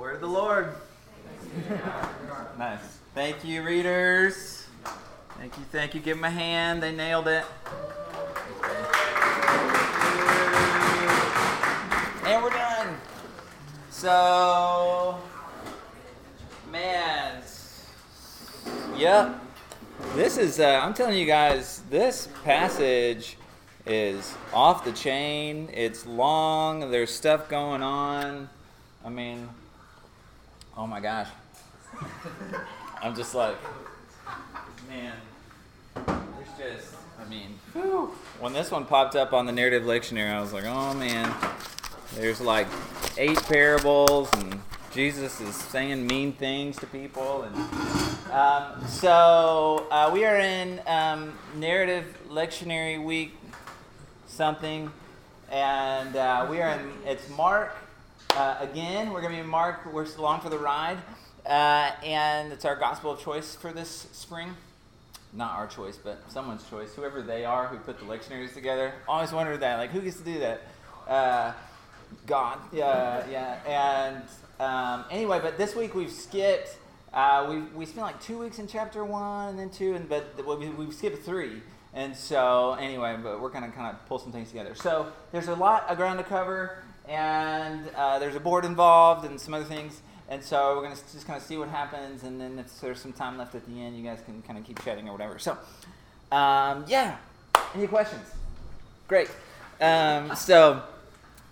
Word of the Lord. nice. Thank you, readers. Thank you, thank you. Give them a hand. They nailed it. And we're done. So, man, yep. This is, uh, I'm telling you guys, this passage is off the chain. It's long. There's stuff going on. I mean, oh my gosh. I'm just like, man, there's just, I mean, when this one popped up on the narrative lectionary, I was like, oh man, there's like eight parables and Jesus is saying mean things to people. And um, so uh, we are in um, narrative lectionary week something, and uh, we are in. It's Mark uh, again. We're going to be Mark. We're along for the ride, uh, and it's our gospel of choice for this spring. Not our choice, but someone's choice. Whoever they are who put the lectionaries together. Always wondered that. Like, who gets to do that? Uh, God. Yeah, yeah. And um, anyway, but this week we've skipped. Uh, we we spent like two weeks in chapter one and then two, and but we, we've skipped three. And so, anyway, but we're going to kind of pull some things together. So, there's a lot of ground to cover, and uh, there's a board involved and some other things. And so, we're going to just kind of see what happens. And then, if there's some time left at the end, you guys can kind of keep chatting or whatever. So, um, yeah. Any questions? Great. Um, so,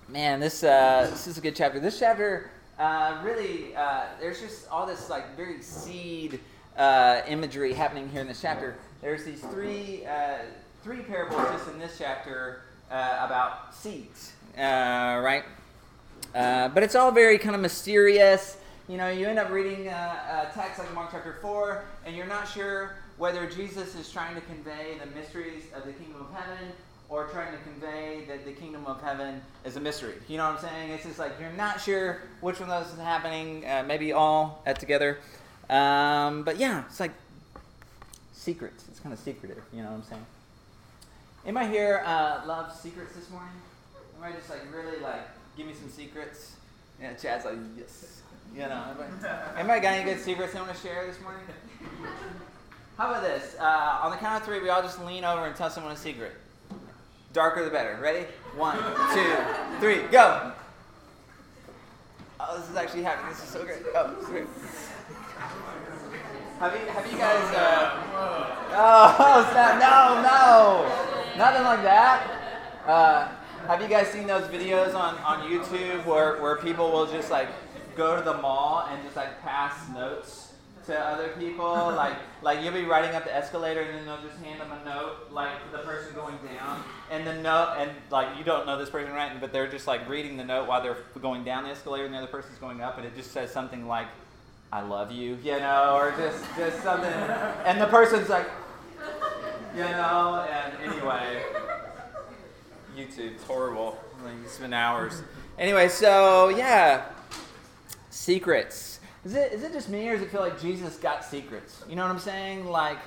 man, this, uh, this is a good chapter. This chapter uh, really, uh, there's just all this like very seed uh, imagery happening here in this chapter there's these three uh, three parables just in this chapter about seeds, uh, right? Uh, but it's all very kind of mysterious. You know, you end up reading a, a text like Mark chapter four, and you're not sure whether Jesus is trying to convey the mysteries of the kingdom of heaven or trying to convey that the kingdom of heaven is a mystery. You know what I'm saying? It's just like you're not sure which one of those is happening, uh, maybe all at together. Um, but yeah, it's like secrets. It's kind of secretive, you know what I'm saying? Am I here uh, love secrets this morning? Anybody just like really like give me some secrets? Yeah, Chad's like yes. You know, anybody, got any good secrets they want to share this morning? How about this? Uh, on the count of three, we all just lean over and tell someone a secret. Darker the better. Ready? One, two, three, go. Oh, this is actually happening. This is so great. Oh, great. Have you, have you guys? Uh, oh, no, no, nothing like that. Uh, have you guys seen those videos on, on YouTube where, where people will just like go to the mall and just like pass notes to other people? Like like you'll be riding up the escalator and then they'll just hand them a note like to the person going down, and the note and like you don't know this person right, but they're just like reading the note while they're going down the escalator and the other person's going up, and it just says something like I love you, you know, or just just something, and the person's like, you know, and anyway, YouTube's horrible. Like you spend hours. Anyway, so yeah, secrets. Is it is it just me, or does it feel like Jesus got secrets? You know what I'm saying? Like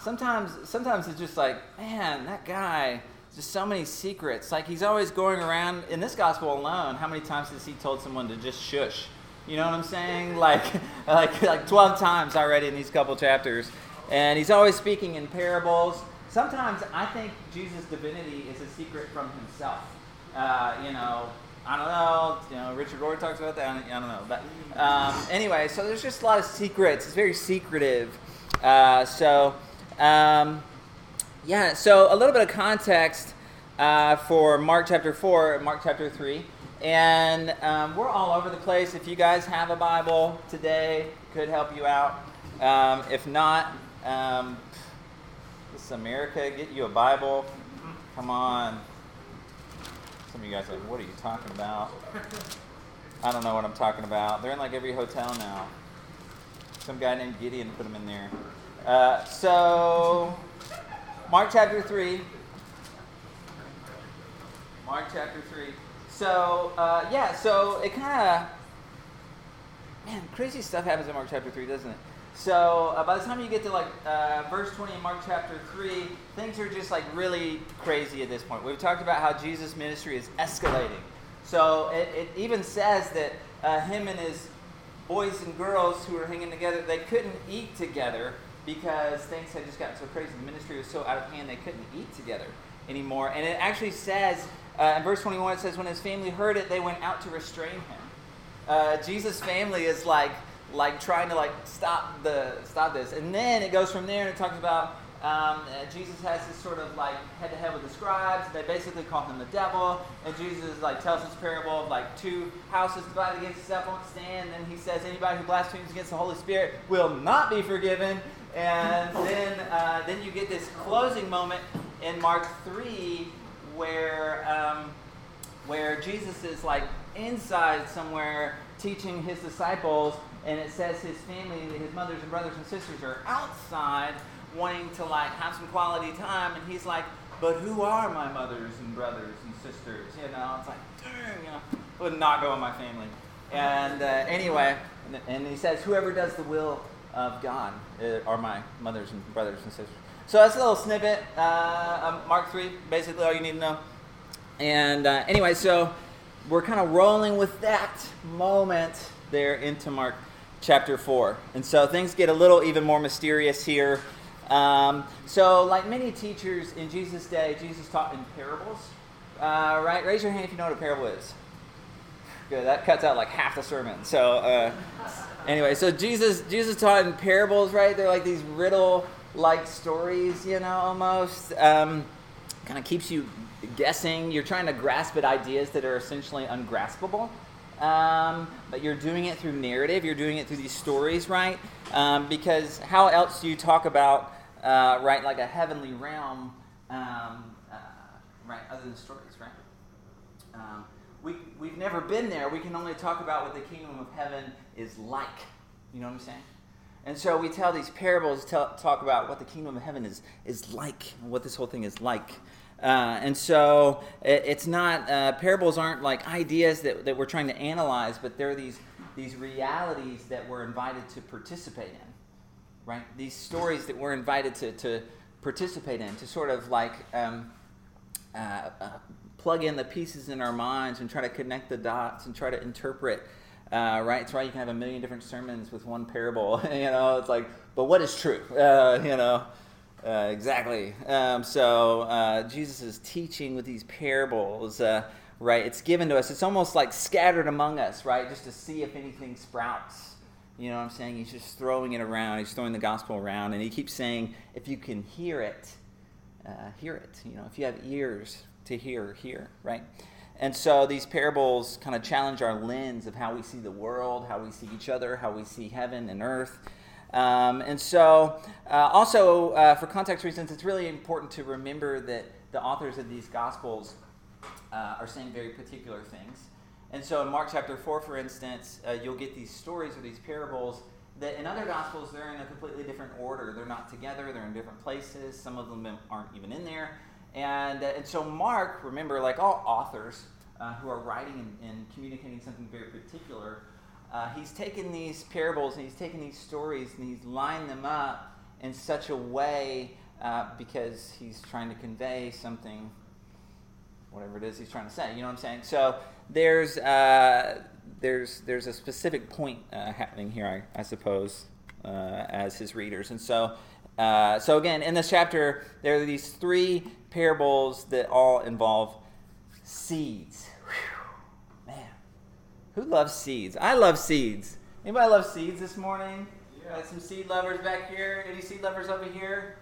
sometimes sometimes it's just like, man, that guy. Just so many secrets. Like he's always going around in this gospel alone. How many times has he told someone to just shush? You know what I'm saying? Like, like, like 12 times already in these couple chapters. And he's always speaking in parables. Sometimes I think Jesus' divinity is a secret from himself. Uh, you know, I don't know. You know, Richard Rohr talks about that. I don't, I don't know. But um, anyway, so there's just a lot of secrets. It's very secretive. Uh, so, um, yeah, so a little bit of context uh, for Mark chapter 4, Mark chapter 3. And um, we're all over the place. If you guys have a Bible today, could help you out. Um, if not, America. Get you a Bible. Come on. Some of you guys are like, what are you talking about? I don't know what I'm talking about. They're in like every hotel now. Some guy named Gideon put them in there. Uh, so, Mark chapter 3. Mark chapter 3. So uh, yeah, so it kind of man, crazy stuff happens in Mark chapter three, doesn't it? So uh, by the time you get to like uh, verse 20 in Mark chapter 3, things are just like really crazy at this point. We've talked about how Jesus' ministry is escalating. So it, it even says that uh, him and his boys and girls who were hanging together, they couldn't eat together because things had just gotten so crazy. The ministry was so out of hand, they couldn't eat together anymore. And it actually says, uh, in verse 21, it says, when his family heard it, they went out to restrain him. Uh, Jesus' family is like, like trying to like stop the stop this, and then it goes from there and it talks about um, uh, Jesus has this sort of like head to head with the scribes. They basically call him the devil. And Jesus like tells this parable of like two houses divided against itself won't stand. And he says anybody who blasphemes against the Holy Spirit will not be forgiven. And then uh, then you get this closing moment in Mark three where um, where Jesus is like inside somewhere teaching his disciples, and it says his family, his mothers and brothers and sisters are outside wanting to like have some quality time, and he's like, but who are my mothers and brothers and sisters? You know, it's like, dang, you know, would not go in my family. And uh, anyway, and, he says, whoever does the will of God uh, are my mothers and brothers and sisters. So that's a little snippet uh, Mark 3, basically all you need to know. And uh, anyway, so we're kind of rolling with that moment there into Mark chapter 4. And so things get a little even more mysterious here. Um, so, like many teachers in Jesus' day, Jesus taught in parables. Uh, right? Raise your hand if you know what a parable is. Good. That cuts out like half the sermon. So, uh, anyway, so Jesus Jesus taught in parables, right? They're like these riddle-like stories, you know, almost. Um, kind of keeps you guessing. You're trying to grasp at ideas that are essentially ungraspable. Um, but you're doing it through narrative. You're doing it through these stories, right? Um, because how else do you talk about uh, right, like a heavenly realm, um, uh, right, other than stories, right? Um, we, we've never been there. We can only talk about what the kingdom of heaven is like. You know what I'm saying? And so we tell these parables, tell, talk about what the kingdom of heaven is, is like, what this whole thing is like. Uh, and so it, it's not, uh, parables aren't like ideas that, that we're trying to analyze, but they're these, these realities that we're invited to participate in right? These stories that we're invited to, to participate in, to sort of like um, uh, uh, plug in the pieces in our minds and try to connect the dots and try to interpret. Uh, right, it's why you can have a million different sermons with one parable. you know, it's like, but what is true? Uh, you know, uh, exactly. Um, so uh, Jesus is teaching with these parables right? It's given to us. It's almost like scattered among us, right? Just to see if anything sprouts. You know what I'm saying? He's just throwing it around. He's throwing the gospel around. And he keeps saying, if you can hear it, uh, hear it. You know, if you have ears to hear, hear, right? And so these parables kind of challenge our lens of how we see the world, how we see each other, how we see heaven and earth. Um, and so, uh, also, uh, for context reasons, it's really important to remember that the authors of these gospels uh, are saying very particular things. And so in Mark chapter 4, for instance, uh, you'll get these stories or these parables that in other gospels they're in a completely different order. They're not together, they're in different places. Some of them aren't even in there. And, uh, and so Mark, remember, like all authors uh, who are writing and, and, communicating something very particular, uh, he's taken these parables and he's taken these stories and he's lined them up in such a way uh, because he's trying to convey something whatever it is he's trying to say. You know what I'm saying? So there's uh, there's there's a specific point uh, happening here, I, I suppose, uh, as his readers. And so uh, so again, in this chapter, there are these three parables that all involve seeds. Who loves seeds? I love seeds. Anybody love seeds this morning? Yeah. Got some seed lovers back here. Any seed lovers over here?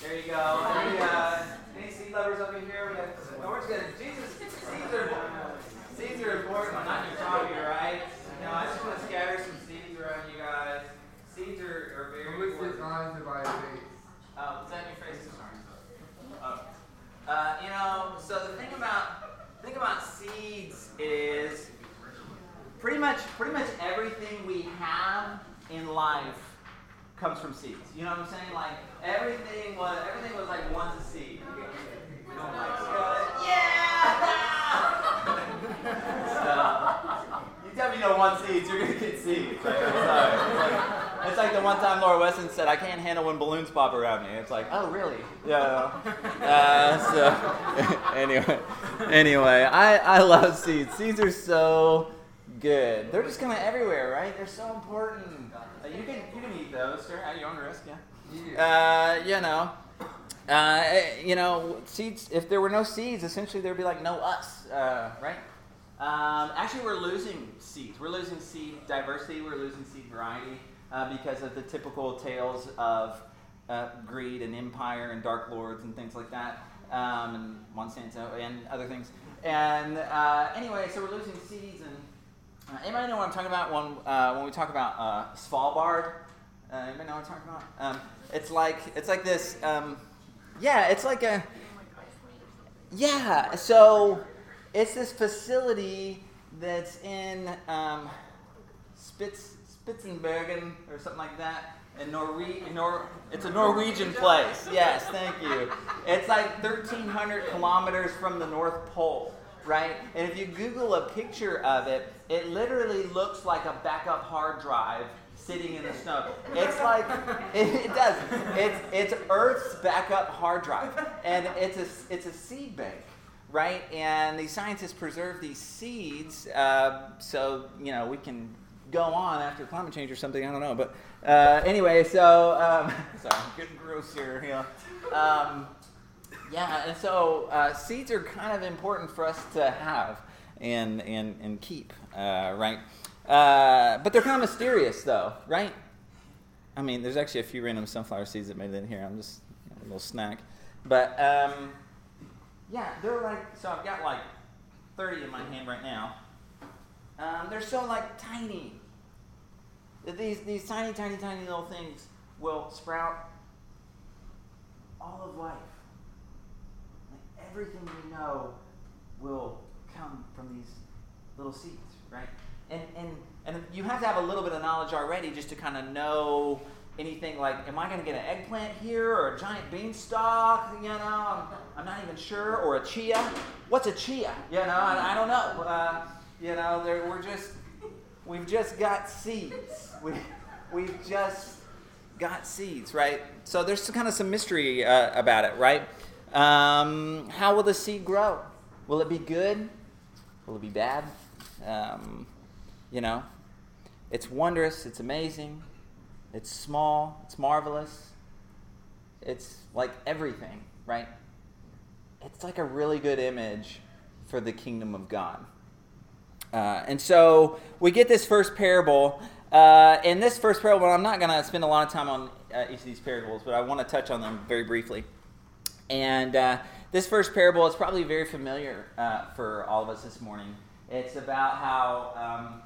There you go. Any, uh, any seed lovers over here? We got, no, we're good. Jesus, seeds are, important. seeds are important. I'm not your coffee, right? No, I just want to scatter some seeds around you guys. Seeds are, are very important. Who is designed to buy seeds? Oh, is that your face? Sorry. Oh. Uh, you know, so the thing about thing about seeds is pretty much pretty much everything we have in life comes from seeds. You know what I'm saying? Like everything was everything was like once a seed. yeah. so, you tell me you know one seeds, you're gonna get seeds. Like, I'm sorry. It's like, it's like the one time Laura Weston said, "I can't handle when balloons pop around me." It's like, oh really? Yeah. Uh, so anyway, anyway, I I love seeds. Seeds are so Good. They're just kind of everywhere, right? They're so important. Uh, you can you can eat those, sir, at your own risk. Yeah. Uh, you know, uh, you know, seeds. If there were no seeds, essentially there'd be like no us, uh, right? Um, actually, we're losing seeds. We're losing seed diversity. We're losing seed variety uh, because of the typical tales of uh, greed and empire and dark lords and things like that, um, and Monsanto and other things. And uh, anyway, so we're losing seeds. And uh, anybody know what I'm talking about when uh, when we talk about uh, Svalbard? anybody know what I'm talking about? Um, it's like it's like this. Um, yeah, it's like a. Yeah, so it's this facility that's in um, Spitz, Spitzenbergen or something like that. In Norwe- Nor- it's a Norwegian place. Yes, thank you. It's like 1,300 kilometers from the North Pole, right? And if you Google a picture of it, it literally looks like a backup hard drive sitting in the snow. It's like it, it, does. It's it's Earth's backup hard drive, and it's a it's a seed bank right? And these scientists preserve these seeds uh, so you know we can go on after climate change or something. I don't know, but uh, anyway, so um, sorry, I'm getting gross here. Know. um, yeah, and so uh, seeds are kind of important for us to have and and and keep, uh, right? Uh, but they're kind of mysterious, though, right? I mean, there's actually a few random sunflower seeds that made it in here. I'm just a little snack, but. Um, yeah, they're like, so I've got like 30 in my hand right now. Um, they're so like tiny. These, these tiny, tiny, tiny little things will sprout all of life. Everything we know will come from these little seeds, right? And, and, and you have to have a little bit of knowledge already just to kind of know anything like, am I going to get an eggplant here or a giant beanstalk? You know, I'm, I'm not even sure. Or a chia. What's a chia? You know, I, I don't know. Uh, you know, we're just, we've just got seeds. We, we've just got seeds, right? So there's kind of some mystery uh, about it, right? Um, how will the seed grow? Will it be good? Will it be bad? Um, you know, it's wondrous. It's amazing. It's small, it's marvelous, it's like everything, right? It's like a really good image for the kingdom of God. Uh, and so we get this first parable. Uh, in this first parable, I'm not going to spend a lot of time on uh, each of these parables, but I want to touch on them very briefly. And uh, this first parable is probably very familiar uh, for all of us this morning. It's about how, um,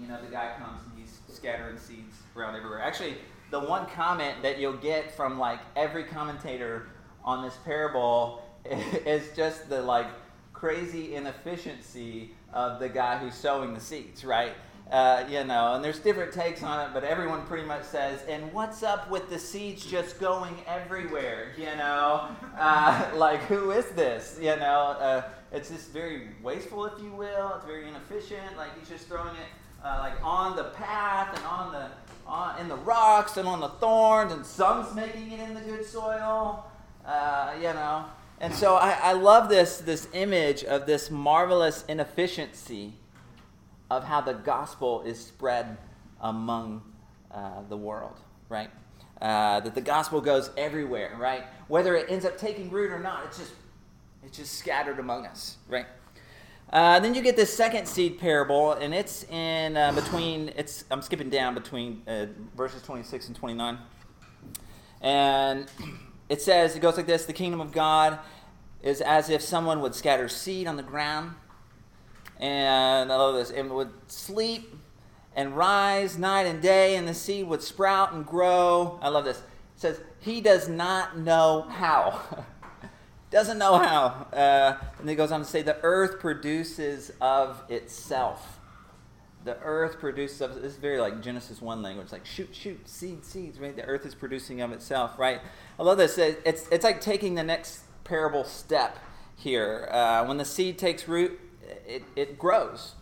you know, the guy comes and he's scattering seeds around everywhere. Actually, the one comment that you'll get from like every commentator on this parable is just the like crazy inefficiency of the guy who's sowing the seeds, right? Uh, you know, and there's different takes on it, but everyone pretty much says, and what's up with the seeds just going everywhere? You know, uh, like who is this? You know, uh, it's just very wasteful, if you will. It's very inefficient. Like he's just throwing it uh, like on the path and on the on, in the rocks and on the thorns, and some's making it in the good soil. Uh, you know, and so I, I love this this image of this marvelous inefficiency of how the gospel is spread among uh, the world, right? Uh, that the gospel goes everywhere, right? Whether it ends up taking root or not, it's just it's just scattered among us, right? Uh, then you get this second seed parable, and it's in uh, between. It's I'm skipping down between uh, verses 26 and 29, and it says it goes like this: The kingdom of God is as if someone would scatter seed on the ground, and I love this, and would sleep and rise night and day, and the seed would sprout and grow. I love this. It says he does not know how. Doesn't know how. Uh, and he goes on to say, the earth produces of itself. The earth produces of this is very like Genesis 1 language, like shoot, shoot, seed, seeds, right? The earth is producing of itself, right? I love this. It's, it's like taking the next parable step here. Uh, when the seed takes root, it, it grows.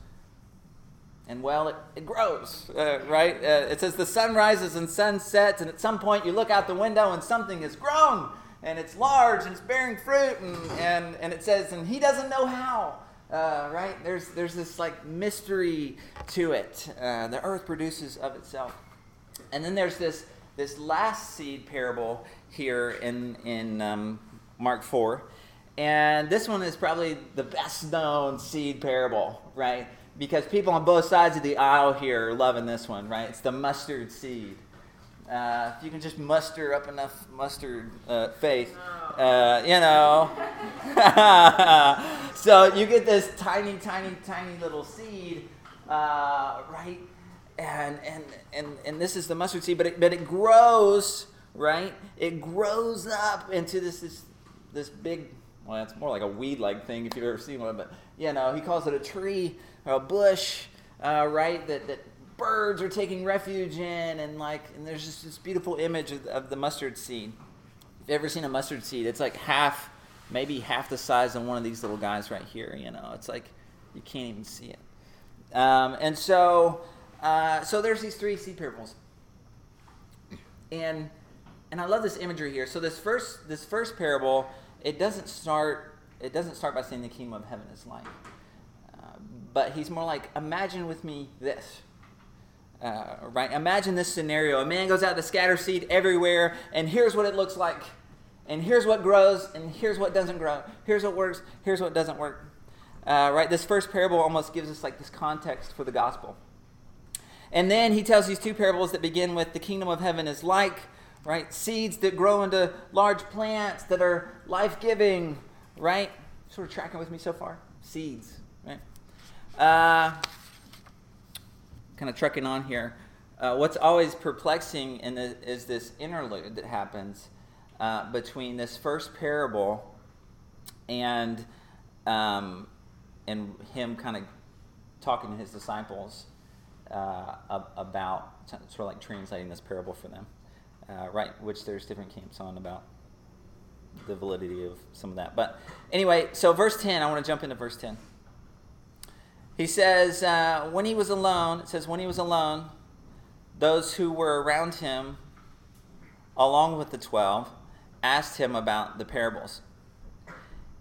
And well, it, it grows, uh, right? Uh, it says the sun rises and sun sets, and at some point you look out the window and something has grown and it's large and it's bearing fruit and, and, and it says and he doesn't know how Uh, right? There's there's this like mystery to it. Uh, the earth produces of itself, and then there's this this last seed parable here in in um, Mark four, and this one is probably the best known seed parable, right? Because people on both sides of the aisle here are loving this one, right? It's the mustard seed. Uh, if you can just muster up enough mustard uh, faith, uh, you know. so you get this tiny, tiny, tiny little seed, uh, right? And, and, and, and this is the mustard seed, but it, but it grows, right? It grows up into this, this, this big, well, it's more like a weed like thing if you've ever seen one, but, you know, he calls it a tree or a bush, uh, right? That, that birds are taking refuge in, and like, and there's just this beautiful image of, of the mustard seed. If you've ever seen a mustard seed, it's like half, maybe half the size of one of these little guys right here. You know, it's like you can't even see it. Um, and so, uh, so there's these three seed parables, and and I love this imagery here. So this first this first parable, it doesn't start it doesn't start by saying the kingdom of heaven is like, uh, but he's more like imagine with me this uh, right? Imagine this scenario. A man goes out to scatter seed everywhere, and here's what it looks like. And here's what grows, and here's what doesn't grow. Here's what works, here's what doesn't work. Uh, right? This first parable almost gives us like this context for the gospel. And then he tells these two parables that begin with the kingdom of heaven is like, right? Seeds that grow into large plants that are life giving, right? Sort of tracking with me so far? Seeds, right? Uh, kind of trucking on here. Uh, what's always perplexing in the, is this interlude that happens uh, between this first parable and um, and him kind of talking to his disciples uh, about sort of like translating this parable for them, uh, right? Which there's different camps on about the validity of some of that. But anyway, so verse 10, I want to jump into verse 10. He says, uh, when he was alone, it says, when he was alone, those who were around him, along with the twelve, asked him about the parables.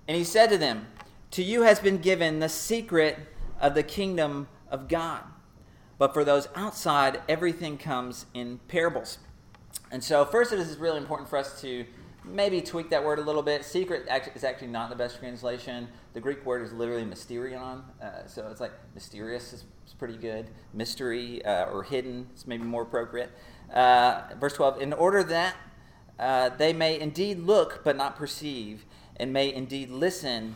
And he said to them, To you has been given the secret of the kingdom of God. But for those outside, everything comes in parables. And so, first, it is really important for us to maybe tweak that word a little bit. Secret is actually not the best translation. The Greek word is literally mysterion, uh, so it's like mysterious is, pretty good. Mystery uh, or hidden is maybe more appropriate. Uh, verse 12, in order that uh, they may indeed look but not perceive, and may indeed listen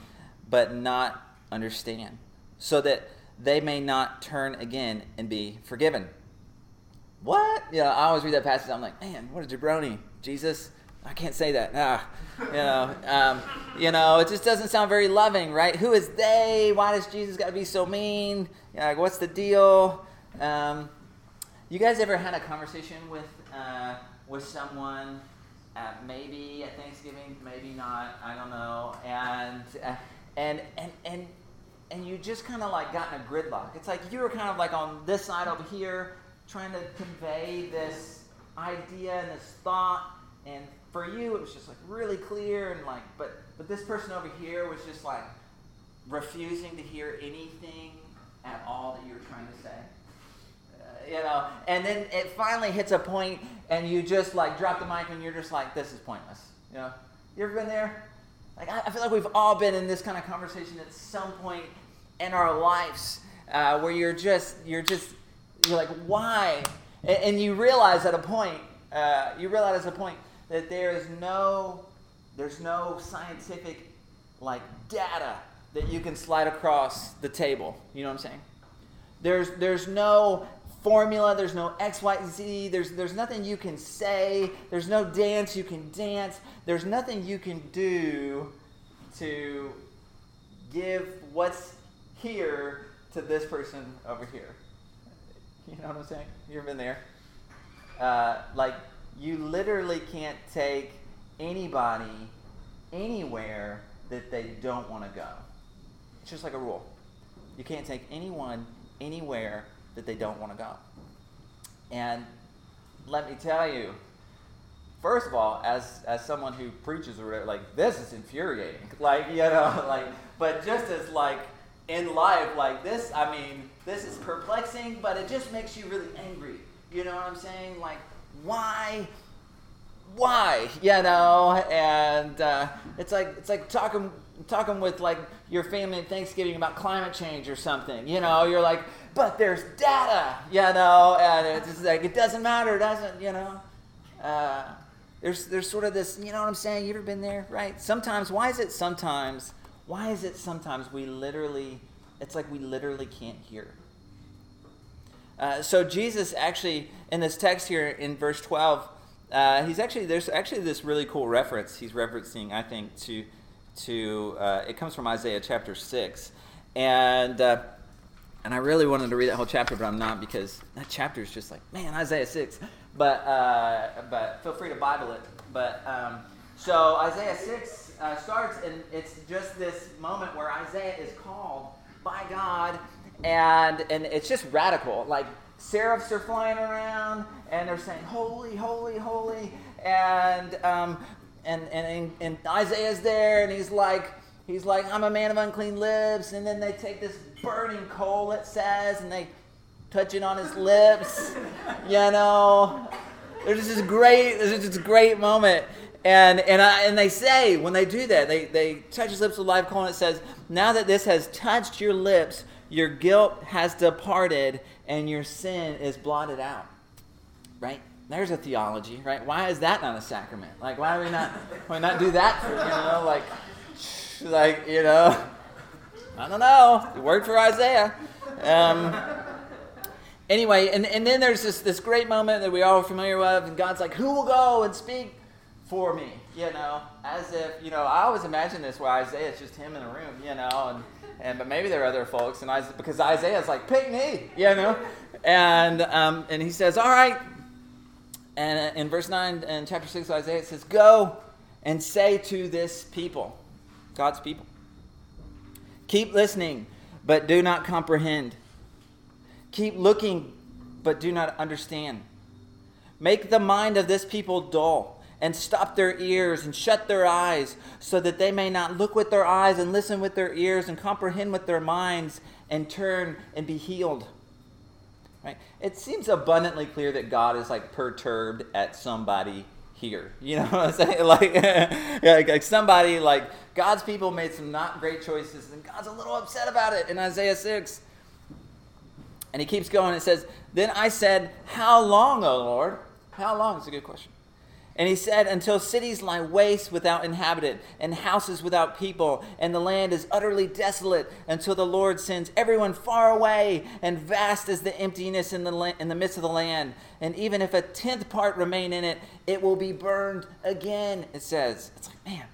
but not understand, so that they may not turn again and be forgiven. What? Yeah, I always read that passage. I'm like, man, what a jabroni. Jesus, I can't say that. Ah, you know, um, you know, it just doesn't sound very loving, right? Who is they? Why does Jesus got to be so mean? You know, like, what's the deal? Um, you guys ever had a conversation with uh, with someone? Maybe at Thanksgiving, maybe not. I don't know. And uh, and and and and you just kind of like got in a gridlock. It's like you were kind of like on this side over here, trying to convey this idea and this thought, and for you it was just like really clear and like but but this person over here was just like refusing to hear anything at all that you were trying to say. Uh, you know and then it finally hits a point and you just like drop the mic and you're just like this is pointless you know? You ever been there? Like i, I feel like we've all been in this kind of conversation at some point in our lives uh, where you're just you're just you're like why and, and you realize at a point uh, you realize at a point that there is no there's no scientific like data that you can slide across the table. You know what I'm saying? There's there's no formula, there's no X, Y, Z, there's there's nothing you can say, there's no dance you can dance, there's nothing you can do to give what's here to this person over here. You know what I'm saying? You've been there. Uh, like you literally can't take anybody anywhere that they don't want to go. It's just like a rule. You can't take anyone anywhere that they don't want to go. And let me tell you, first of all, as as someone who preaches like this is infuriating. Like, you know, like but just as like in life, like this, I mean, this is perplexing, but it just makes you really angry. You know what I'm saying? Like, why? Why? You know, and uh, it's like it's like talking talking with like your family at Thanksgiving about climate change or something. You know, you're like, but there's data. You know, and it's just like it doesn't matter, doesn't you know? Uh, there's there's sort of this. You know what I'm saying? You ever been there, right? Sometimes, why is it sometimes? Why is it sometimes we literally? It's like we literally can't hear. Uh, so Jesus actually in this text here in verse 12, uh, he's actually there's actually this really cool reference he's referencing I think to to uh, it comes from Isaiah chapter six, and uh, and I really wanted to read that whole chapter, but I'm not because that chapter is just like man Isaiah six, but uh, but feel free to Bible it. But um, so Isaiah six uh, starts and it's just this moment where Isaiah is called by God and and it's just radical. Like seraphs are flying around, and they're saying, "Holy, holy, holy," and um, and, and and Isaiah's there, and he's like. He's like, I'm a man of unclean lips. And then they take this burning coal, it says, and they touch it on his lips. you know, there's this great, there's this great moment. And, and, I, and they say, when they do that, they, they touch his lips with live coal, and it says, Now that this has touched your lips, your guilt has departed and your sin is blotted out. Right? There's a theology, right? Why is that not a sacrament? Like, why do we not, why not do that for, you know, like, like, you know, I don't know. It worked for Isaiah. Um, anyway, and, and then there's this, this great moment that we all are familiar with, and God's like, who will go and speak for me? You know, as if, you know, I always imagine this where Isaiah is just him in a room, you know, and and but maybe there are other folks, and I, because Isaiah's like, pick me, you know, and um, and he says, all right. And in verse nine in chapter six of Isaiah, it says, "Go and say to this people, God's people, keep listening, but do not comprehend. Keep looking, but do not understand. Make the mind of this people dull." And stop their ears and shut their eyes so that they may not look with their eyes and listen with their ears and comprehend with their minds and turn and be healed. Right? It seems abundantly clear that God is like perturbed at somebody here. You know what I'm saying? Like, like, like somebody, like God's people made some not great choices and God's a little upset about it in Isaiah 6. And he keeps going. It says, Then I said, How long, O Lord? How long? It's a good question. And he said, Until cities lie waste without inhabitant, and houses without people, and the land is utterly desolate, until the Lord sends everyone far away, and vast is the emptiness in the, la- in the midst of the land. And even if a tenth part remain in it, it will be burned again, it says. It's like, man,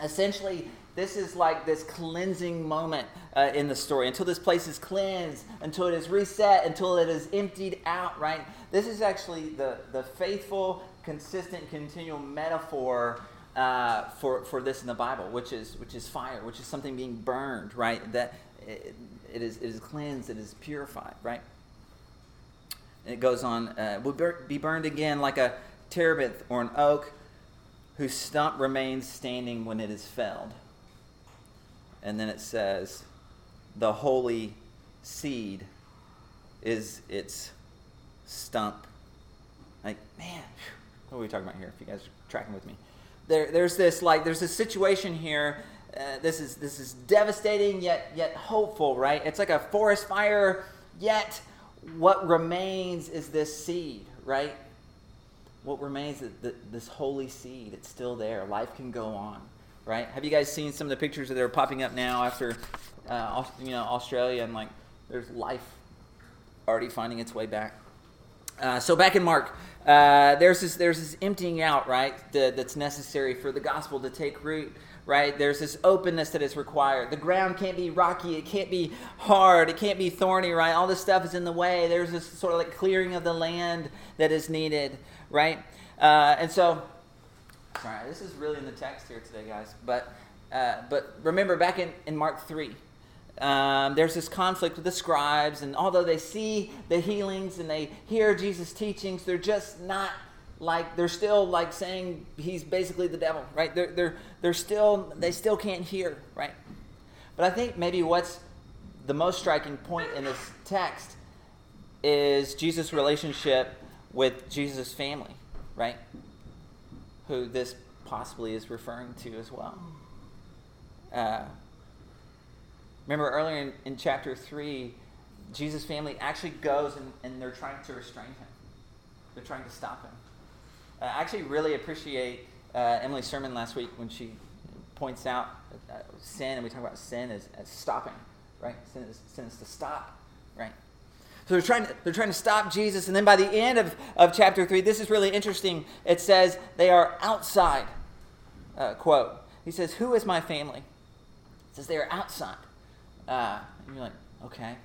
essentially, this is like this cleansing moment uh, in the story until this place is cleansed, until it is reset, until it is emptied out, right? This is actually the, the faithful consistent, continual metaphor uh, for, for this in the Bible, which is, which is fire, which is something being burned, right? That it, it, is, it is cleansed, it is purified, right? And it goes on, uh, will be burned again like a terebinth or an oak whose stump remains standing when it is felled. And then it says, the holy seed is its stump. Like, man, what are we talking about here? If you guys are tracking with me, there, there's this like there's this situation here. Uh, this is this is devastating yet yet hopeful, right? It's like a forest fire, yet what remains is this seed, right? What remains is this holy seed. It's still there. Life can go on, right? Have you guys seen some of the pictures that are popping up now after, uh, you know, Australia and like there's life already finding its way back. Uh, so back in Mark, uh, there's this there's this emptying out, right? The, that's necessary for the gospel to take root, right? There's this openness that is required. The ground can't be rocky, it can't be hard, it can't be thorny, right? All this stuff is in the way. There's this sort of like clearing of the land that is needed, right? Uh, and so, sorry, this is really in the text here today, guys. But uh, but remember back in in Mark three. Um, there's this conflict with the scribes, and although they see the healings and they hear Jesus' teachings, they're just not like they're still like saying he's basically the devil, right? They're they're they're still they still can't hear, right? But I think maybe what's the most striking point in this text is Jesus' relationship with Jesus' family, right? Who this possibly is referring to as well. Uh, remember earlier in, in, chapter 3, Jesus' family actually goes and, and, they're trying to restrain him, they're trying to stop him. Uh, I actually really appreciate uh, Emily's sermon last week when she points out uh, sin, and we talk about sin as, as stopping, right? Sin is, sin is to stop, right? So they're trying, to, they're trying to stop Jesus. And then by the end of, of chapter 3, this is really interesting. It says they are outside. Uh, quote. He says, Who is my family? It says they are outside. Uh, and you're like, okay.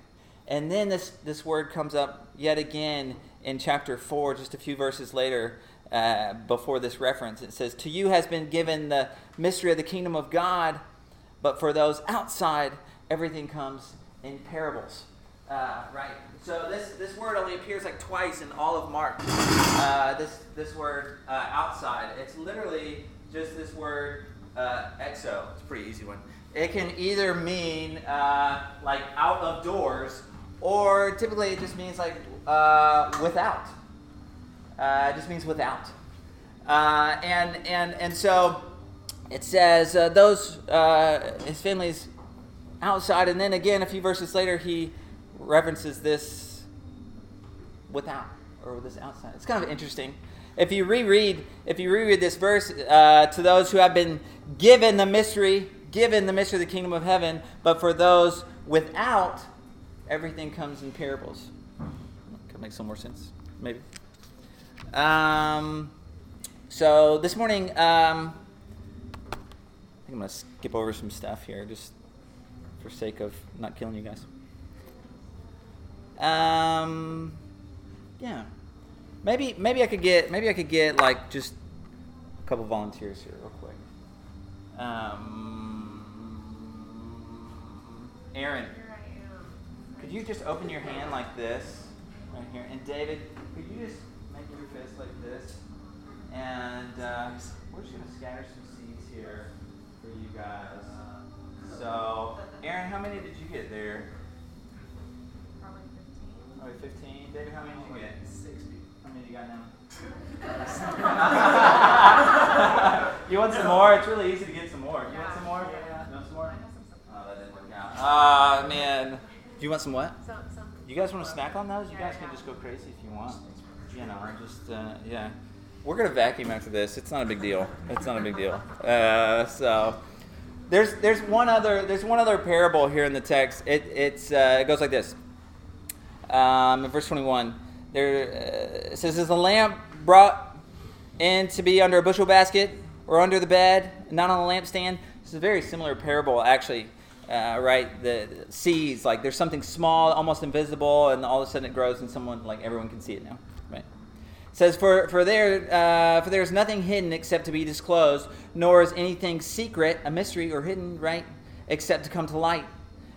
And then this, this word comes up yet again in chapter 4, just a few verses later, uh, before this reference. It says, To you has been given the mystery of the kingdom of God, but for those outside, everything comes in parables. Uh, right. So this, this word only appears like twice in all of Mark. Uh, this this word uh, outside. It's literally just this word uh, exo. It's a pretty easy one. It can either mean uh, like out of doors, or typically it just means like uh, without. it just means without. and and and so it says those his family's outside, and then again a few verses later he references this without or this outside. It's kind of interesting. If you reread, if you reread this verse uh, to those who have been given the mystery, given the mystery of the kingdom of heaven, but for those without, everything comes in parables. Could make some more sense, maybe. Um, so this morning, um, I think I'm going to skip over some stuff here, just for sake of not killing you guys. Um, yeah. Maybe maybe I could get maybe I could get like just a couple volunteers here real quick. Um, Aaron, could you just open your hand like this right here? And David, could you just make your fist like this? And uh, we're just gonna scatter some seeds here for you guys. So, Aaron, how many did you get there? Probably 15. Probably 15. David, how many did you get? 60. How many you got now? you want some more? It's really easy to get some more. You want some more? Yeah. No some more? Oh, that didn't work out. Ah, uh, man. Do you want some what? Some, some. You guys want to snack on those? You guys can just go crazy if you want. You know, just, uh, yeah. We're going to vacuum after this. It's not a big deal. It's not a big deal. Uh, so there's there's one other there's one other parable here in the text. It it's uh, it goes like this um, in verse 21. There uh, says, Is the lamp brought in to be under a bushel basket or under the bed, not on a lampstand? This is a very similar parable, actually. Uh, right, the seeds like there's something small, almost invisible, and all of a sudden it grows, and someone like everyone can see it now. Right. It says, "For for there uh, for there is nothing hidden except to be disclosed, nor is anything secret, a mystery or hidden, right, except to come to light."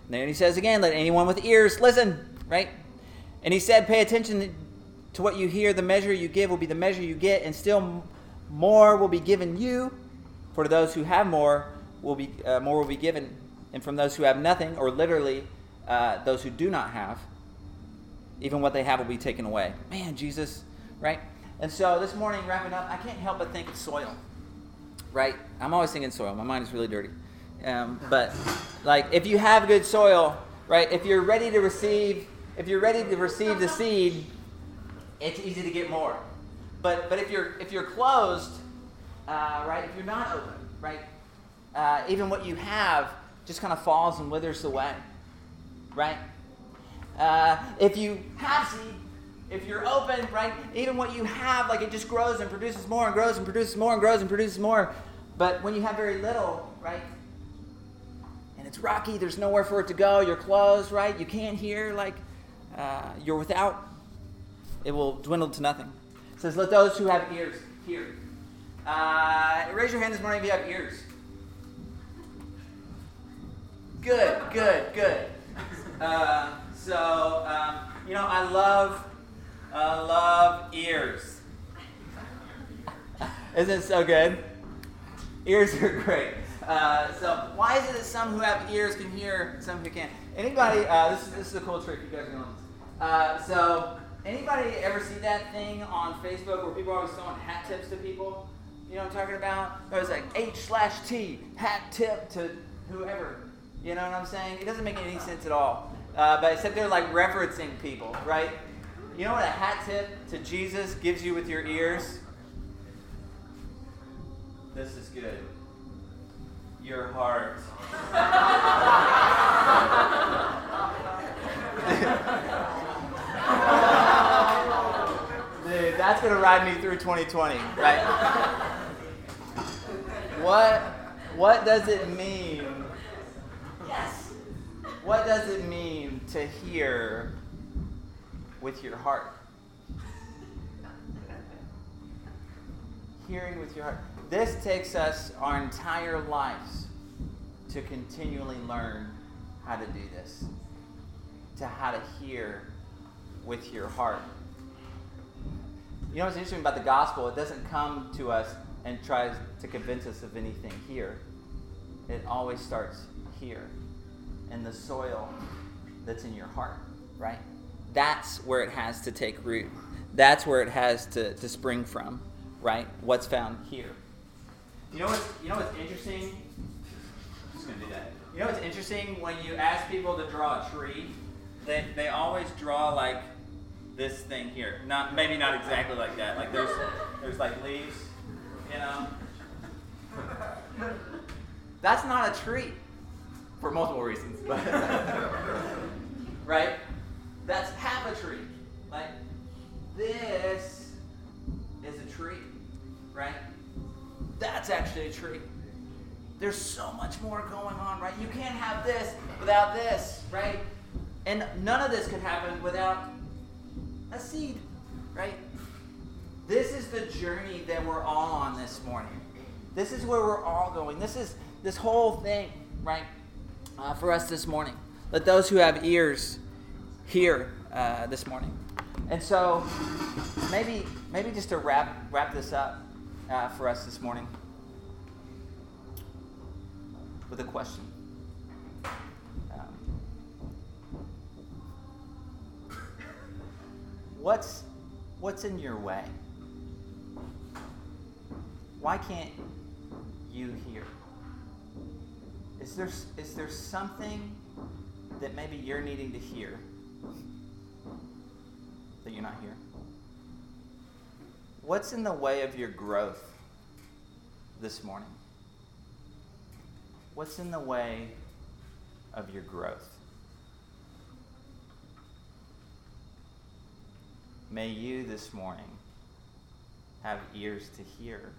And then he says again, "Let anyone with ears listen." Right. And he said, Pay attention to what you hear. The measure you give will be the measure you get, and still more will be given you. For to those who have more, will be uh, more will be given, and from those who have nothing, or literally uh, those who do not have, even what they have will be taken away. Man, Jesus, right? And so this morning, wrapping up, I can't help but think of soil, right? I'm always thinking soil. My mind is really dirty. Um, but like, if you have good soil, right? If you're ready to receive if you're ready to receive the seed, it's easy to get more. But but if you're if you're closed, uh, right? If you're not open, right? Uh, even what you have just kind of falls and withers away, right? Uh, if you have seed, if you're open, right? Even what you have, like it just grows and produces more and grows and produces more and grows and produces more. But when you have very little, right? And it's rocky, there's nowhere for it to go, you're closed, right? You can't hear, like uh, you're without, it will dwindle to nothing. It says, Let those who have ears hear. Uh, raise your hand this morning if you have ears. Good, good, good. Uh, so, um, you know, I love, I love ears. Isn't it so good? Ears are great. Uh, so, why is it that some who have ears can hear, some who can't? Anybody? Uh, this is this is a cool trick. You guys are going. Uh, so anybody ever see that thing on Facebook where people are always throwing hat tips to people? You know what I'm talking about? It was like H slash T hat tip to whoever. You know what I'm saying? It doesn't make any sense at all. Uh, but except they're like referencing people, right? You know what a hat tip to Jesus gives you with your ears? This is good. Your heart. That's gonna ride me through 2020, right? what what does it mean? Yes. What does it mean to hear with your heart? Hearing with your heart. This takes us our entire lives to continually learn how to do this, to how to hear with your heart. You know what's interesting about the gospel? It doesn't come to us and tries to convince us of anything here. It always starts here, in the soil that's in your heart, right? That's where it has to take root. That's where it has to, to spring from, right? What's found here. You know what's, you know what's interesting? I'm just going to do that. You know what's interesting? When you ask people to draw a tree, they, they always draw like this thing here. Not maybe not exactly like that. Like there's there's like leaves, you know. That's not a tree for multiple reasons, but right? That's half a tree. Like this is a tree, right? That's actually a tree. There's so much more going on, right? You can't have this without this, right? And none of this could happen without a seed, right? This is the journey that we're all on this morning. This is where we're all going. This is this whole thing, right? Uh, for us this morning. Let those who have ears hear uh, this morning. And so, maybe maybe just to wrap wrap this up uh, for us this morning with a question. What's what's in your way? Why can't you hear? Is there is there something that maybe you're needing to hear that you're not here? What's in the way of your growth this morning? What's in the way of your growth? May you this morning have ears to hear.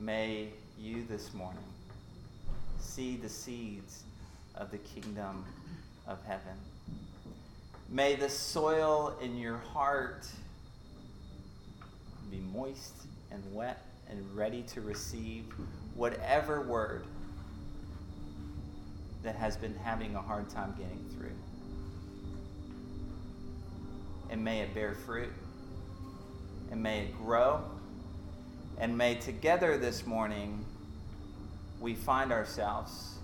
May you this morning see the seeds of the kingdom of heaven. May the soil in your heart be moist and wet and ready to receive whatever word that has been having a hard time getting through and may it bear fruit, and may it grow, and may together this morning we find ourselves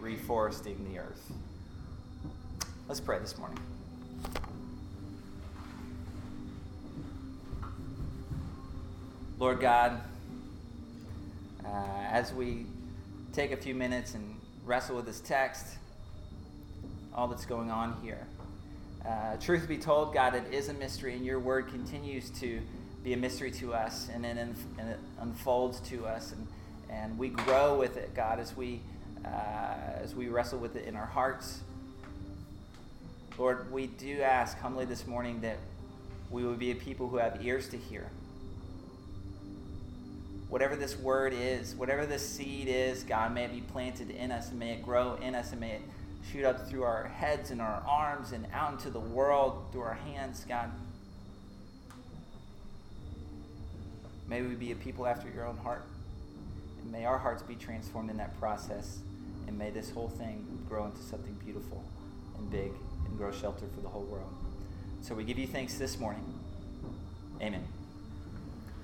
reforesting the earth. Let's pray this morning. Lord God, uh, as we take a few minutes and wrestle with this text, all that's going on here, uh, truth be told, God, it is a mystery, and your word continues to be a mystery to us, and it, and it unfolds to us, and, and we grow with it, God, as we, uh, as we wrestle with it in our hearts. Lord, we do ask humbly this morning that we would be a people who have ears to hear. Whatever this word is, whatever this seed is, God, may it be planted in us, and may it grow in us, and may it shoot up through our heads and our arms and out into the world through our hands, God. May we be a people after your own heart. And may our hearts be transformed in that process. And may this whole thing grow into something beautiful and big and grow shelter for the whole world. So we give you thanks this morning. Amen.